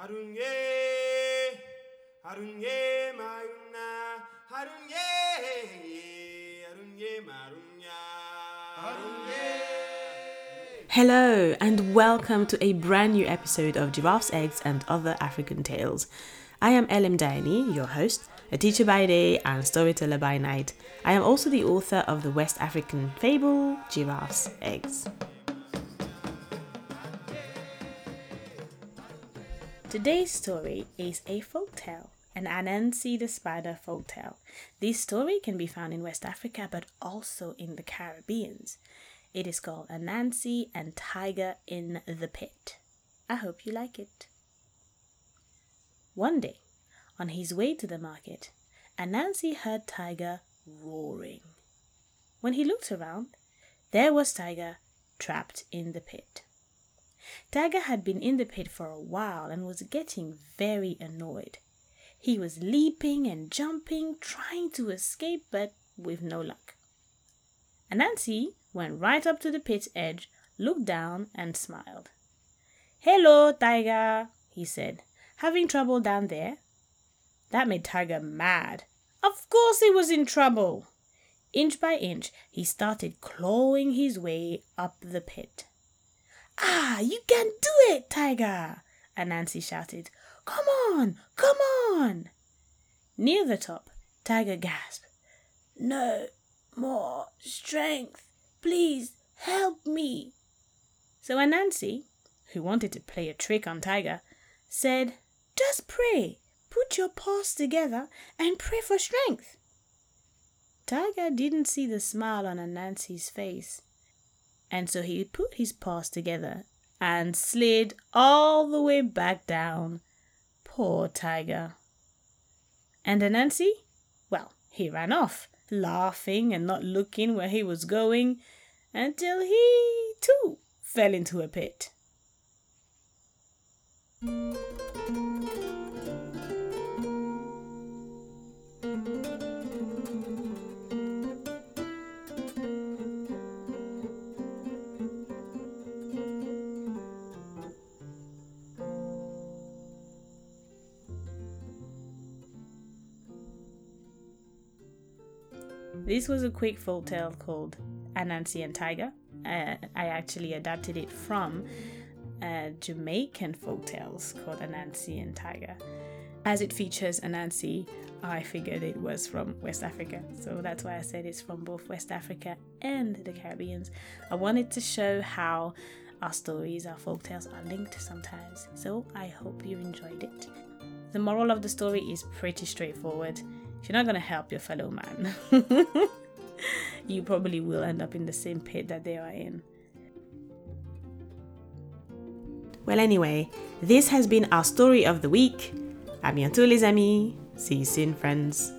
Harunye, harunye mayuna, harunye, harunye marunya, harunye. Hello, and welcome to a brand new episode of Giraffe's Eggs and Other African Tales. I am Elim Daini, your host, a teacher by day and storyteller by night. I am also the author of the West African fable Giraffe's Eggs. Today's story is a folk tale, an Anansi the Spider folk tale. This story can be found in West Africa but also in the Caribbean. It is called Anansi and Tiger in the Pit. I hope you like it. One day, on his way to the market, Anansi heard Tiger roaring. When he looked around, there was Tiger trapped in the pit. Tiger had been in the pit for a while and was getting very annoyed. He was leaping and jumping, trying to escape, but with no luck. Anansi went right up to the pit's edge, looked down, and smiled. Hello, Tiger, he said. Having trouble down there? That made Tiger mad. Of course he was in trouble. Inch by inch, he started clawing his way up the pit. Ah, you can do it, Tiger! Anansi shouted. Come on, come on! Near the top, Tiger gasped. No more strength. Please help me. So Anansi, who wanted to play a trick on Tiger, said, Just pray. Put your paws together and pray for strength. Tiger didn't see the smile on Anansi's face, and so he put his paws together and slid all the way back down. Poor Tiger. And Anansi? Well, he ran off, laughing and not looking where he was going, until he, too, fell into a pit. This was a quick folk tale called Anansi and Tiger. Uh, I actually adapted it from a Jamaican folk tales called Anansi and Tiger. As it features Anansi, I figured it was from West Africa, so that's why I said it's from both West Africa and the Caribbean. I wanted to show how our stories, our folk tales are linked sometimes, so I hope you enjoyed it. The moral of the story is pretty straightforward. You're not going to help your fellow man, you probably will end up in the same pit that they are in. Well, anyway, this has been our story of the week. I'm your les amis. See you soon, friends.